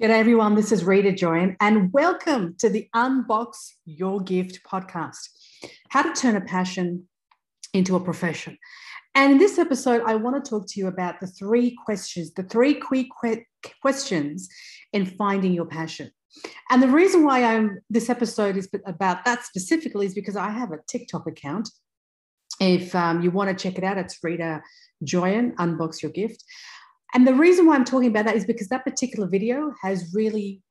G'day everyone, this is Rita Joyan, and welcome to the Unbox Your Gift podcast How to Turn a Passion into a Profession. And in this episode, I want to talk to you about the three questions, the three quick questions in finding your passion. And the reason why I'm this episode is about that specifically is because I have a TikTok account. If um, you want to check it out, it's Rita Joyan, Unbox Your Gift. And the reason why I'm talking about that is because that particular video has really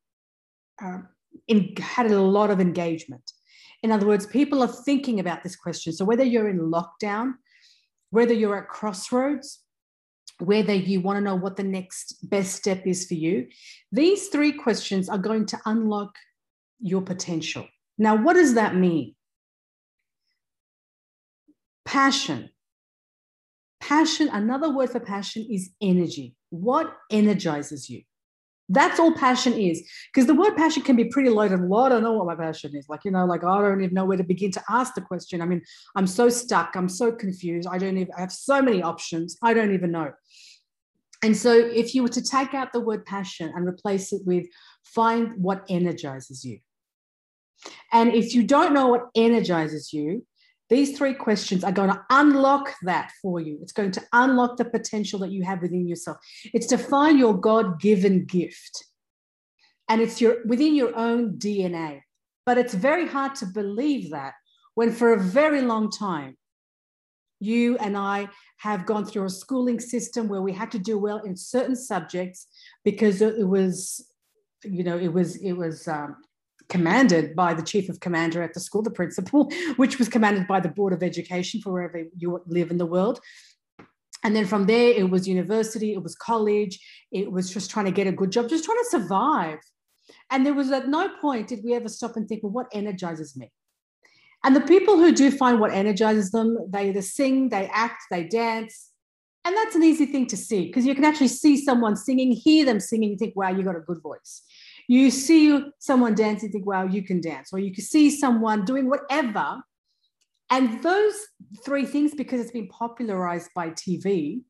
uh, in, had a lot of engagement. In other words, people are thinking about this question. So whether you're in lockdown, whether you're at crossroads, whether you want to know what the next best step is for you, these three questions are going to unlock your potential. Now, what does that mean? Passion Passion, another word for passion is energy. What energizes you? That's all passion is. Because the word passion can be pretty loaded. Well, I don't know what my passion is. Like, you know, like I don't even know where to begin to ask the question. I mean, I'm so stuck. I'm so confused. I don't even I have so many options. I don't even know. And so if you were to take out the word passion and replace it with find what energizes you. And if you don't know what energizes you, these three questions are going to unlock that for you. It's going to unlock the potential that you have within yourself. It's to find your God given gift. And it's your within your own DNA. But it's very hard to believe that when for a very long time, you and I have gone through a schooling system where we had to do well in certain subjects because it was, you know, it was, it was um, commanded by the chief of commander at the school, the principal, which was commanded by the Board of Education for wherever you live in the world. And then from there, it was university, it was college, it was just trying to get a good job, just trying to survive. And there was at no point did we ever stop and think, well, what energizes me? And the people who do find what energizes them, they either sing, they act, they dance. And that's an easy thing to see because you can actually see someone singing, hear them singing, you think, wow, you got a good voice. You see someone dancing, think, wow, you can dance. Or you can see someone doing whatever. And those three things, because it's been popularized by TV,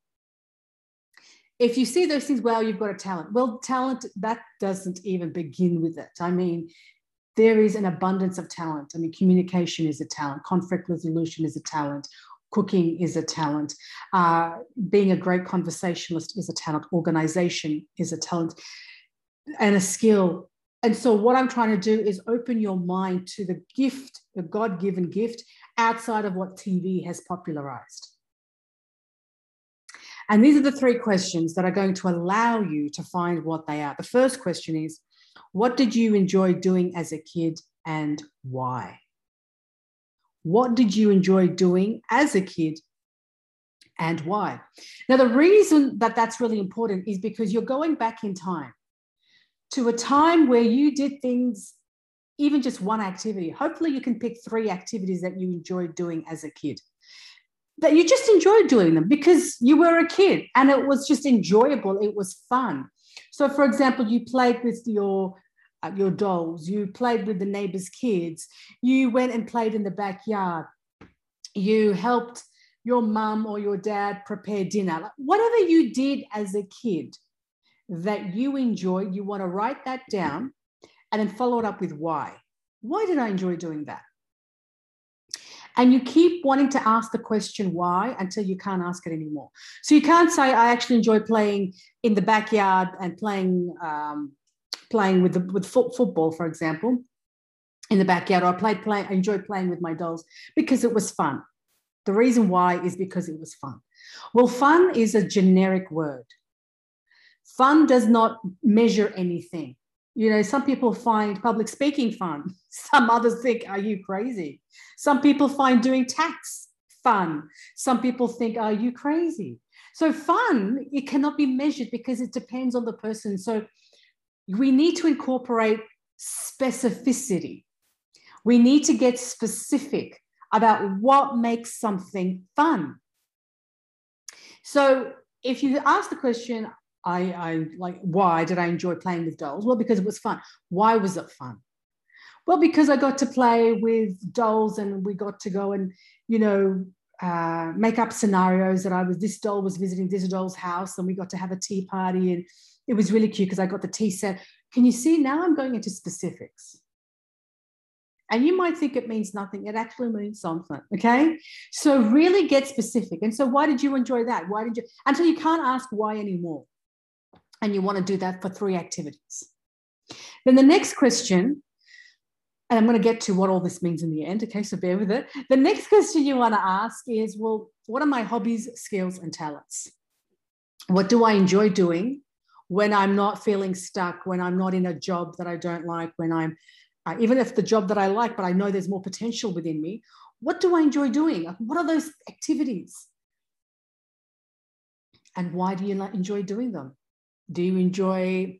if you see those things, well, you've got a talent. Well, talent, that doesn't even begin with it. I mean, there is an abundance of talent. I mean, communication is a talent, conflict resolution is a talent, cooking is a talent, uh, being a great conversationalist is a talent, organization is a talent and a skill. And so, what I'm trying to do is open your mind to the gift, the God given gift outside of what TV has popularized. And these are the three questions that are going to allow you to find what they are. The first question is What did you enjoy doing as a kid and why? What did you enjoy doing as a kid and why? Now, the reason that that's really important is because you're going back in time to a time where you did things, even just one activity. Hopefully, you can pick three activities that you enjoyed doing as a kid. That you just enjoyed doing them because you were a kid and it was just enjoyable. It was fun. So, for example, you played with your uh, your dolls, you played with the neighbors' kids, you went and played in the backyard, you helped your mum or your dad prepare dinner. Like, whatever you did as a kid, that you enjoy, you want to write that down and then follow it up with why. Why did I enjoy doing that? And you keep wanting to ask the question why until you can't ask it anymore. So you can't say, I actually enjoy playing in the backyard and playing, um, playing with, the, with fo- football, for example, in the backyard, or I played play, I enjoyed playing with my dolls because it was fun. The reason why is because it was fun. Well, fun is a generic word. Fun does not measure anything. You know, some people find public speaking fun. Some others think, are you crazy? Some people find doing tax fun. Some people think, are you crazy? So, fun, it cannot be measured because it depends on the person. So, we need to incorporate specificity. We need to get specific about what makes something fun. So, if you ask the question, I, I like, why did I enjoy playing with dolls? Well, because it was fun. Why was it fun? Well, because I got to play with dolls and we got to go and, you know, uh, make up scenarios that I was, this doll was visiting this doll's house and we got to have a tea party and it was really cute because I got the tea set. Can you see now I'm going into specifics? And you might think it means nothing. It actually means something. Okay. So really get specific. And so why did you enjoy that? Why did you until you can't ask why anymore? And you want to do that for three activities. Then the next question, and I'm going to get to what all this means in the end. Okay, so bear with it. The next question you want to ask is, well, what are my hobbies, skills, and talents? What do I enjoy doing when I'm not feeling stuck, when I'm not in a job that I don't like, when I'm uh, even if the job that I like, but I know there's more potential within me, what do I enjoy doing? What are those activities? And why do you enjoy doing them? Do you enjoy?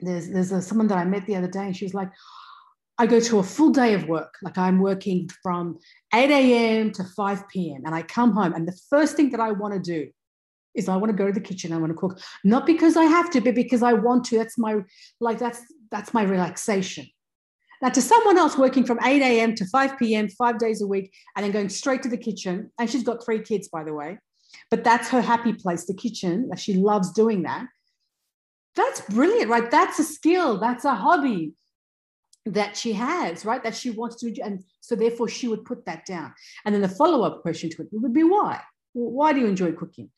There's there's a, someone that I met the other day, and she was like, I go to a full day of work. Like I'm working from 8 a.m. to 5 p.m. and I come home, and the first thing that I want to do is I want to go to the kitchen. I want to cook, not because I have to, but because I want to. That's my like that's that's my relaxation. Now, to someone else working from 8 a.m. to 5 p.m., five days a week, and then going straight to the kitchen, and she's got three kids, by the way, but that's her happy place, the kitchen. She loves doing that. That's brilliant, right? That's a skill, that's a hobby that she has, right? That she wants to, and so therefore she would put that down. And then the follow up question to it would be why? Why do you enjoy cooking?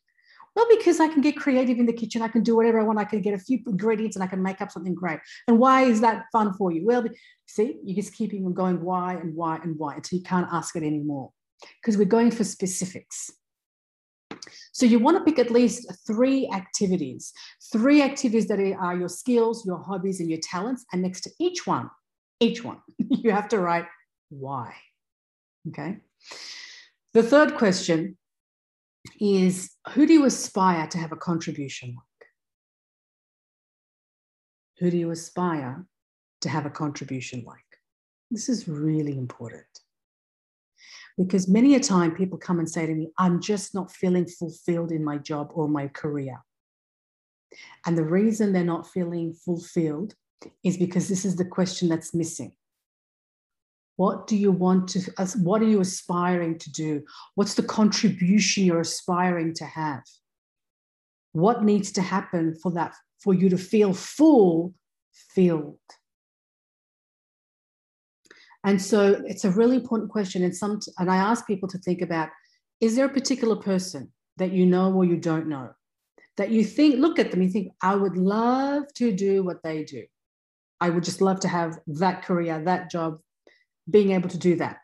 Well, because I can get creative in the kitchen. I can do whatever I want. I can get a few ingredients and I can make up something great. And why is that fun for you? Well, see, you're just keeping on going why and why and why until you can't ask it anymore because we're going for specifics. So you want to pick at least three activities, three activities that are your skills, your hobbies, and your talents. And next to each one, each one, you have to write why. Okay. The third question is who do you aspire to have a contribution like? Who do you aspire to have a contribution like? This is really important. Because many a time people come and say to me, I'm just not feeling fulfilled in my job or my career. And the reason they're not feeling fulfilled is because this is the question that's missing. What do you want to, what are you aspiring to do? What's the contribution you're aspiring to have? What needs to happen for that, for you to feel full, filled? And so it's a really important question. And some, and I ask people to think about, is there a particular person that you know or you don't know that you think, look at them, you think, I would love to do what they do. I would just love to have that career, that job, being able to do that.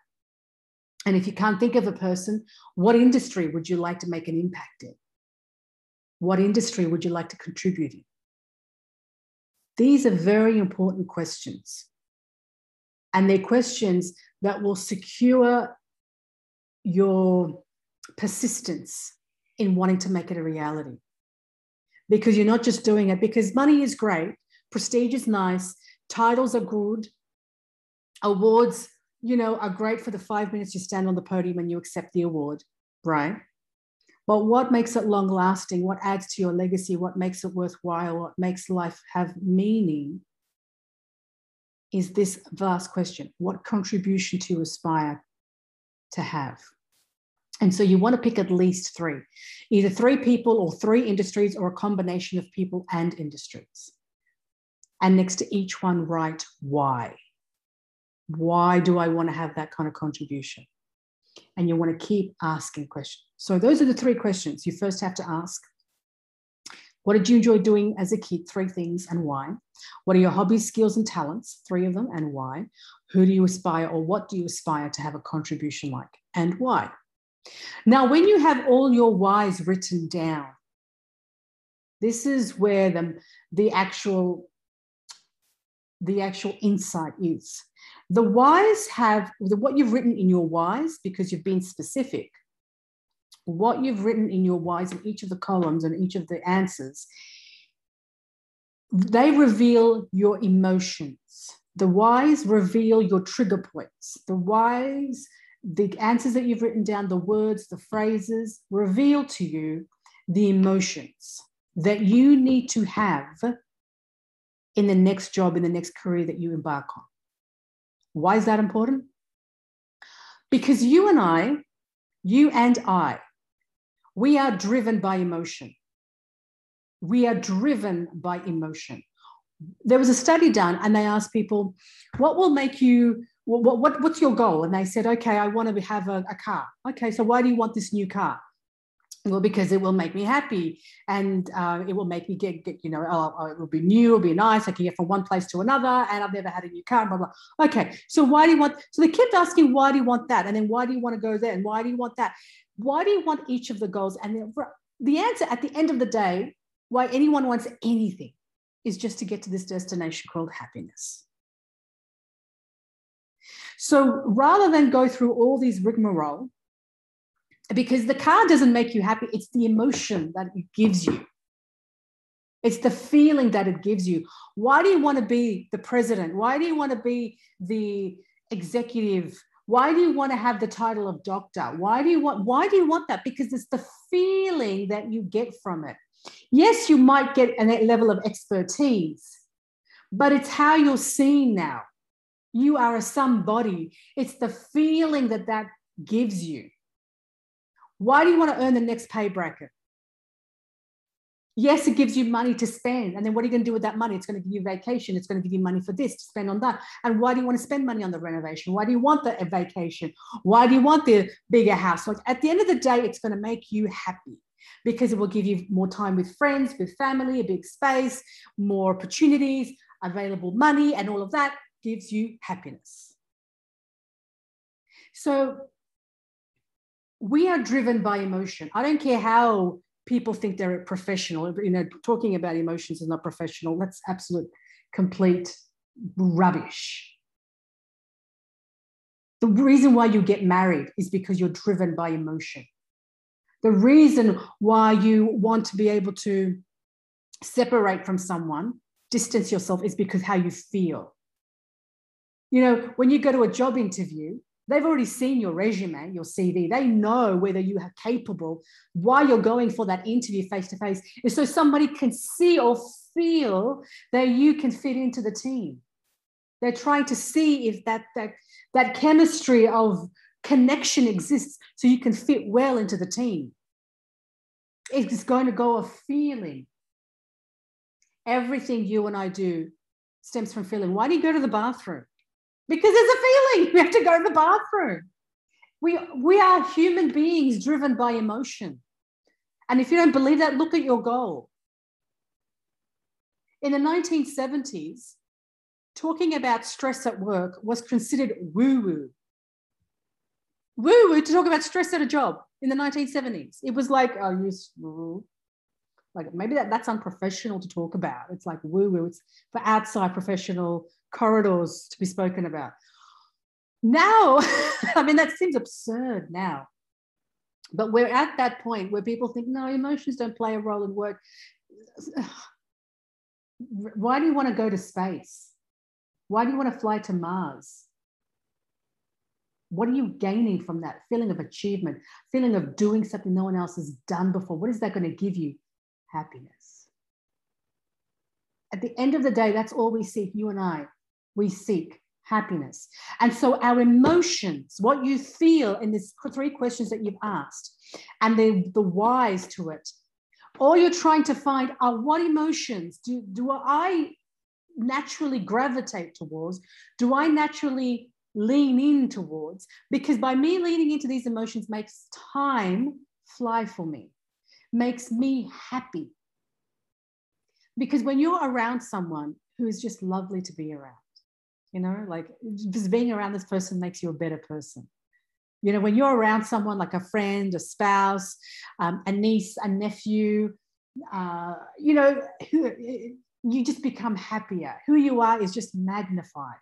And if you can't think of a person, what industry would you like to make an impact in? What industry would you like to contribute in? These are very important questions. And they're questions that will secure your persistence in wanting to make it a reality. Because you're not just doing it because money is great, prestige is nice, titles are good, awards, you know, are great for the five minutes you stand on the podium and you accept the award, right? But what makes it long lasting? What adds to your legacy? What makes it worthwhile? What makes life have meaning? Is this vast question. What contribution do you aspire to have? And so you want to pick at least three, either three people or three industries or a combination of people and industries. And next to each one, write why. Why do I want to have that kind of contribution? And you want to keep asking questions. So, those are the three questions you first have to ask. What did you enjoy doing as a kid? Three things and why. What are your hobbies, skills, and talents? Three of them and why. Who do you aspire or what do you aspire to have a contribution like and why? Now, when you have all your whys written down, this is where the, the actual the actual insight is. The whys have what you've written in your whys because you've been specific. What you've written in your whys in each of the columns and each of the answers, they reveal your emotions. The whys reveal your trigger points. The whys, the answers that you've written down, the words, the phrases reveal to you the emotions that you need to have in the next job, in the next career that you embark on. Why is that important? Because you and I, you and I, we are driven by emotion. We are driven by emotion. there was a study done and they asked people, what will make you, what, what, what's your goal? And they said, okay, I want to have a, a car. Okay, so why do you want this new car? well because it will make me happy and uh, it will make me get, get you know oh, oh, it will be new it'll be nice i can get from one place to another and i've never had a new car blah blah okay so why do you want so they kept asking why do you want that and then why do you want to go there and why do you want that why do you want each of the goals? And the, the answer at the end of the day why anyone wants anything is just to get to this destination called happiness. So rather than go through all these rigmarole because the car doesn't make you happy it's the emotion that it gives you. It's the feeling that it gives you. Why do you want to be the president? Why do you want to be the executive why do you want to have the title of doctor? Why do you want why do you want that? Because it's the feeling that you get from it. Yes you might get a level of expertise but it's how you're seen now. You are a somebody. It's the feeling that that gives you. Why do you want to earn the next pay bracket? Yes, it gives you money to spend. And then what are you going to do with that money? It's going to give you vacation. It's going to give you money for this to spend on that. And why do you want to spend money on the renovation? Why do you want the vacation? Why do you want the bigger house? Like at the end of the day, it's going to make you happy because it will give you more time with friends, with family, a big space, more opportunities, available money, and all of that gives you happiness. So we are driven by emotion. I don't care how people think they're professional. You know, talking about emotions is not professional. That's absolute complete rubbish. The reason why you get married is because you're driven by emotion. The reason why you want to be able to separate from someone, distance yourself, is because how you feel. You know, when you go to a job interview, They've already seen your resume, your CV. They know whether you are capable. Why you're going for that interview face to face is so somebody can see or feel that you can fit into the team. They're trying to see if that that that chemistry of connection exists so you can fit well into the team. It's going to go of feeling. Everything you and I do stems from feeling. Why do you go to the bathroom? Because there's a feeling we have to go to the bathroom. We, we are human beings driven by emotion. And if you don't believe that, look at your goal. In the 1970s, talking about stress at work was considered woo woo. Woo woo to talk about stress at a job in the 1970s. It was like, oh, you, like maybe that, that's unprofessional to talk about. It's like woo woo. It's for outside professional corridors to be spoken about. Now, I mean, that seems absurd now. But we're at that point where people think, no, emotions don't play a role in work. Why do you want to go to space? Why do you want to fly to Mars? What are you gaining from that feeling of achievement, feeling of doing something no one else has done before? What is that going to give you? Happiness. At the end of the day, that's all we seek, you and I we seek happiness. And so our emotions, what you feel in these three questions that you've asked, and the, the whys to it, all you're trying to find are what emotions do, do I naturally gravitate towards? Do I naturally lean in towards? Because by me leaning into these emotions makes time fly for me, makes me happy. Because when you're around someone who is just lovely to be around, you know like just being around this person makes you a better person. You know when you're around someone like a friend a spouse um, a niece a nephew uh, you know you just become happier. Who you are is just magnified.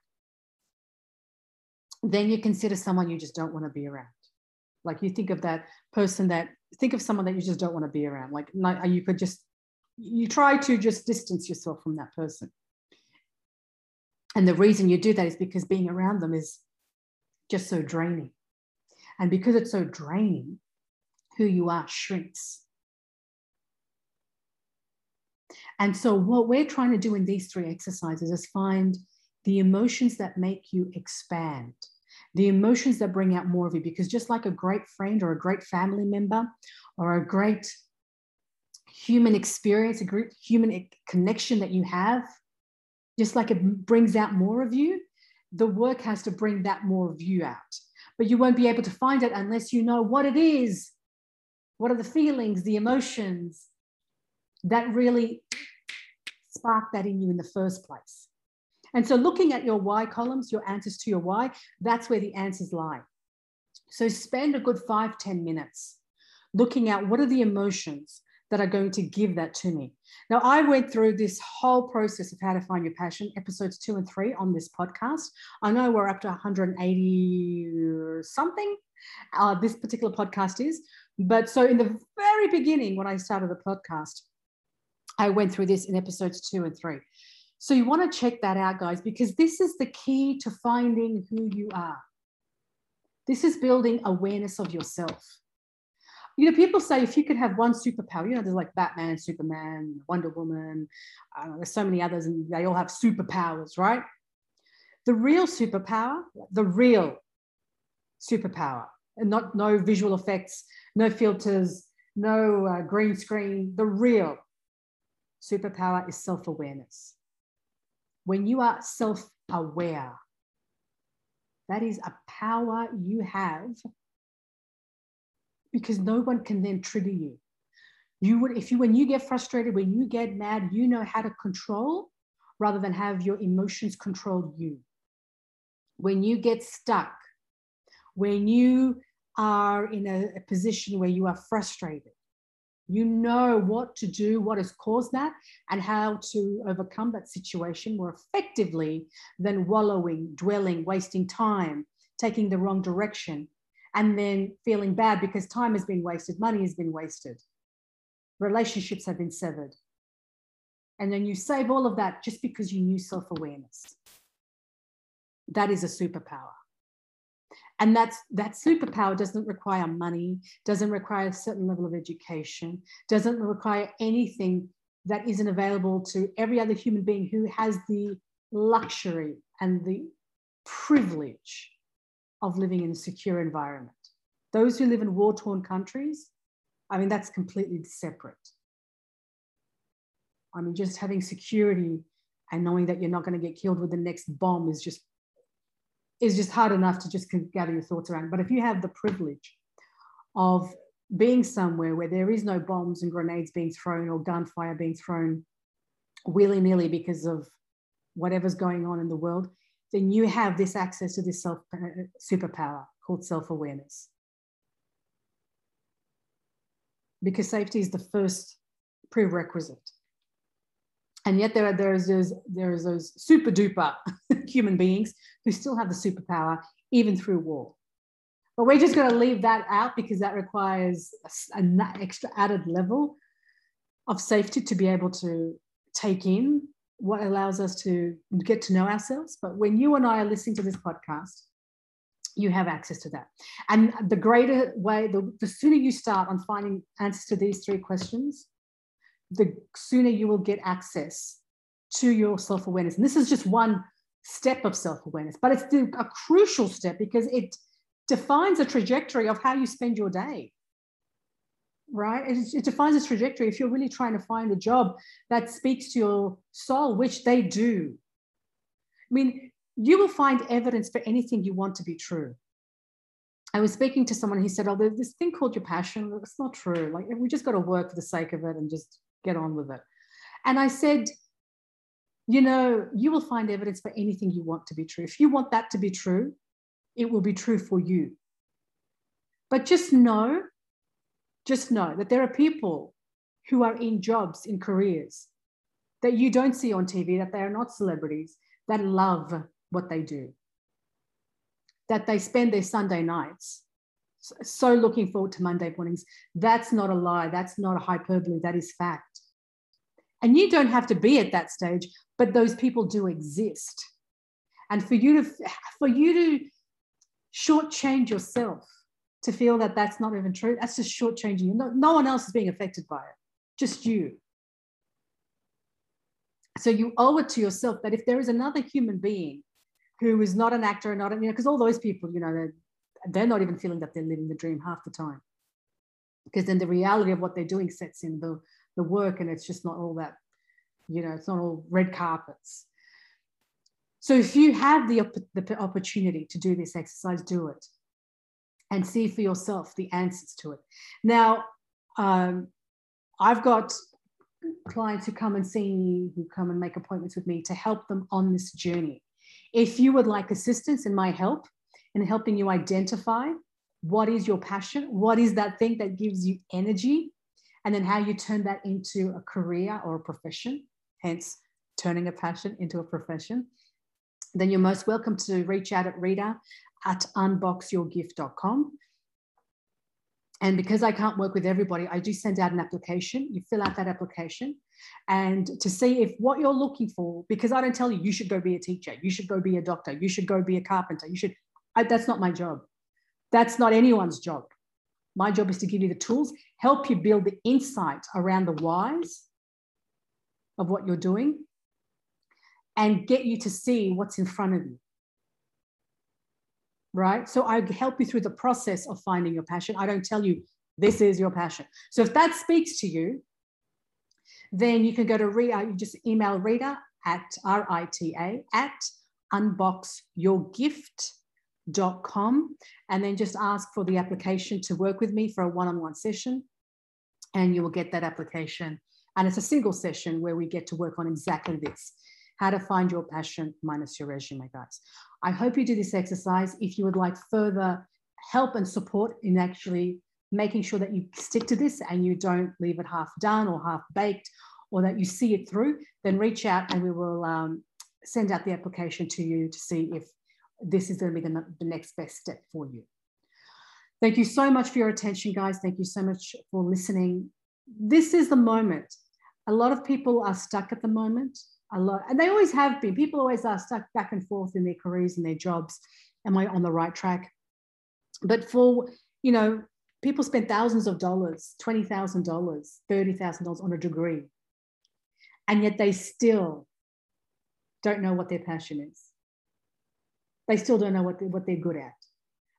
Then you consider someone you just don't want to be around. Like you think of that person that think of someone that you just don't want to be around. Like you could just you try to just distance yourself from that person and the reason you do that is because being around them is just so draining. And because it's so draining, who you are shrinks. And so, what we're trying to do in these three exercises is find the emotions that make you expand, the emotions that bring out more of you. Because just like a great friend or a great family member or a great human experience, a great human connection that you have, just like it brings out more of you, the work has to bring that more of you out. But you won't be able to find it unless you know what it is. What are the feelings, the emotions that really spark that in you in the first place? And so, looking at your why columns, your answers to your why, that's where the answers lie. So, spend a good five ten minutes looking at what are the emotions that are going to give that to me. Now, I went through this whole process of how to find your passion, episodes two and three on this podcast. I know we're up to 180 something, uh, this particular podcast is. But so, in the very beginning, when I started the podcast, I went through this in episodes two and three. So you want to check that out, guys, because this is the key to finding who you are. This is building awareness of yourself. You know, people say if you could have one superpower, you know, there's like Batman, Superman, Wonder Woman, know, there's so many others, and they all have superpowers, right? The real superpower, the real superpower, and not no visual effects, no filters, no uh, green screen. The real superpower is self awareness when you are self aware, that is a power you have because no one can then trigger you. You would, if you, when you get frustrated, when you get mad, you know how to control rather than have your emotions control you. When you get stuck, when you are in a, a position where you are frustrated, you know what to do, what has caused that, and how to overcome that situation more effectively than wallowing, dwelling, wasting time, taking the wrong direction, and then feeling bad because time has been wasted, money has been wasted, relationships have been severed. And then you save all of that just because you knew self awareness. That is a superpower and that's that superpower doesn't require money doesn't require a certain level of education doesn't require anything that isn't available to every other human being who has the luxury and the privilege of living in a secure environment those who live in war-torn countries i mean that's completely separate i mean just having security and knowing that you're not going to get killed with the next bomb is just is just hard enough to just gather your thoughts around. But if you have the privilege of being somewhere where there is no bombs and grenades being thrown or gunfire being thrown willy nilly because of whatever's going on in the world, then you have this access to this self uh, superpower called self awareness. Because safety is the first prerequisite and yet there are there's those there's those super duper human beings who still have the superpower even through war but we're just going to leave that out because that requires an extra added level of safety to be able to take in what allows us to get to know ourselves but when you and i are listening to this podcast you have access to that and the greater way the, the sooner you start on finding answers to these three questions the sooner you will get access to your self awareness. And this is just one step of self awareness, but it's the, a crucial step because it defines a trajectory of how you spend your day. Right? It, it defines a trajectory. If you're really trying to find a job that speaks to your soul, which they do, I mean, you will find evidence for anything you want to be true. I was speaking to someone, he said, Oh, there's this thing called your passion. It's not true. Like, we just got to work for the sake of it and just get on with it. And I said, you know, you will find evidence for anything you want to be true. If you want that to be true, it will be true for you. But just know, just know that there are people who are in jobs, in careers that you don't see on TV, that they are not celebrities, that love what they do, that they spend their Sunday nights so looking forward to Monday mornings. That's not a lie. That's not a hyperbole. That is fact. And you don't have to be at that stage, but those people do exist. And for you to for you to shortchange yourself to feel that that's not even true, that's just shortchanging you. No, no one else is being affected by it, just you. So you owe it to yourself that if there is another human being who is not an actor, and not you know, because all those people, you know, they're, they're not even feeling that they're living the dream half the time, because then the reality of what they're doing sets in the the work and it's just not all that you know it's not all red carpets So if you have the, the opportunity to do this exercise, do it and see for yourself the answers to it. Now, um, I've got clients who come and see me, who come and make appointments with me to help them on this journey. If you would like assistance in my help in helping you identify what is your passion, what is that thing that gives you energy, and then how you turn that into a career or a profession, hence turning a passion into a profession, then you're most welcome to reach out at Rita at unboxyourgift.com. And because I can't work with everybody, I do send out an application. You fill out that application and to see if what you're looking for, because I don't tell you, you should go be a teacher, you should go be a doctor, you should go be a carpenter, you should, I, that's not my job. That's not anyone's job. My job is to give you the tools, help you build the insight around the whys of what you're doing, and get you to see what's in front of you right? So I help you through the process of finding your passion. I don't tell you this is your passion. So if that speaks to you, then you can go to Rita, you just email Rita at R-I-T-A at unboxyourgift.com and then just ask for the application to work with me for a one-on-one session and you will get that application. And it's a single session where we get to work on exactly this how to find your passion minus your resume, guys. I hope you do this exercise. If you would like further help and support in actually making sure that you stick to this and you don't leave it half done or half baked or that you see it through, then reach out and we will um, send out the application to you to see if this is going to be the, the next best step for you. Thank you so much for your attention, guys. Thank you so much for listening. This is the moment. A lot of people are stuck at the moment a lot, and they always have been. People always are stuck back and forth in their careers and their jobs. Am I on the right track? But for, you know, people spend thousands of dollars, $20,000, $30,000 on a degree, and yet they still don't know what their passion is. They still don't know what, they, what they're good at.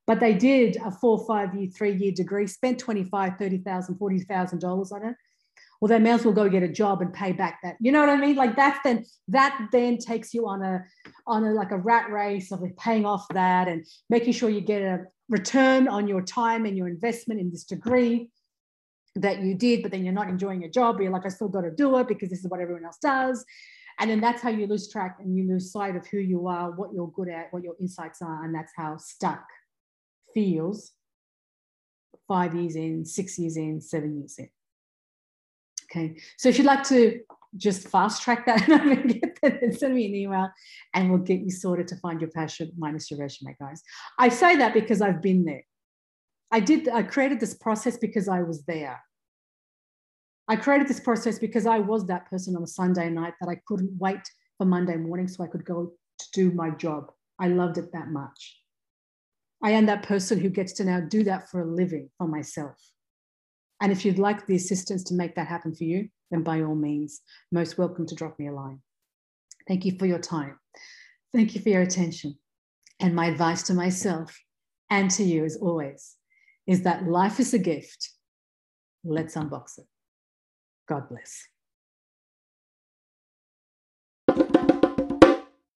But they did a four, five year, three year degree, spent 25, 30,000, $40,000 on it, well, they may as well go get a job and pay back that. You know what I mean? Like that's then that then takes you on a on a like a rat race of paying off that and making sure you get a return on your time and your investment in this degree that you did, but then you're not enjoying your job. You're like, I still got to do it because this is what everyone else does. And then that's how you lose track and you lose sight of who you are, what you're good at, what your insights are. And that's how stuck feels five years in, six years in, seven years in. Okay, so if you'd like to just fast track that and send me an email and we'll get you sorted to find your passion minus your resume, guys. I say that because I've been there. I did, I created this process because I was there. I created this process because I was that person on a Sunday night that I couldn't wait for Monday morning so I could go to do my job. I loved it that much. I am that person who gets to now do that for a living for myself. And if you'd like the assistance to make that happen for you, then by all means, most welcome to drop me a line. Thank you for your time. Thank you for your attention. And my advice to myself and to you, as always, is that life is a gift. Let's unbox it. God bless.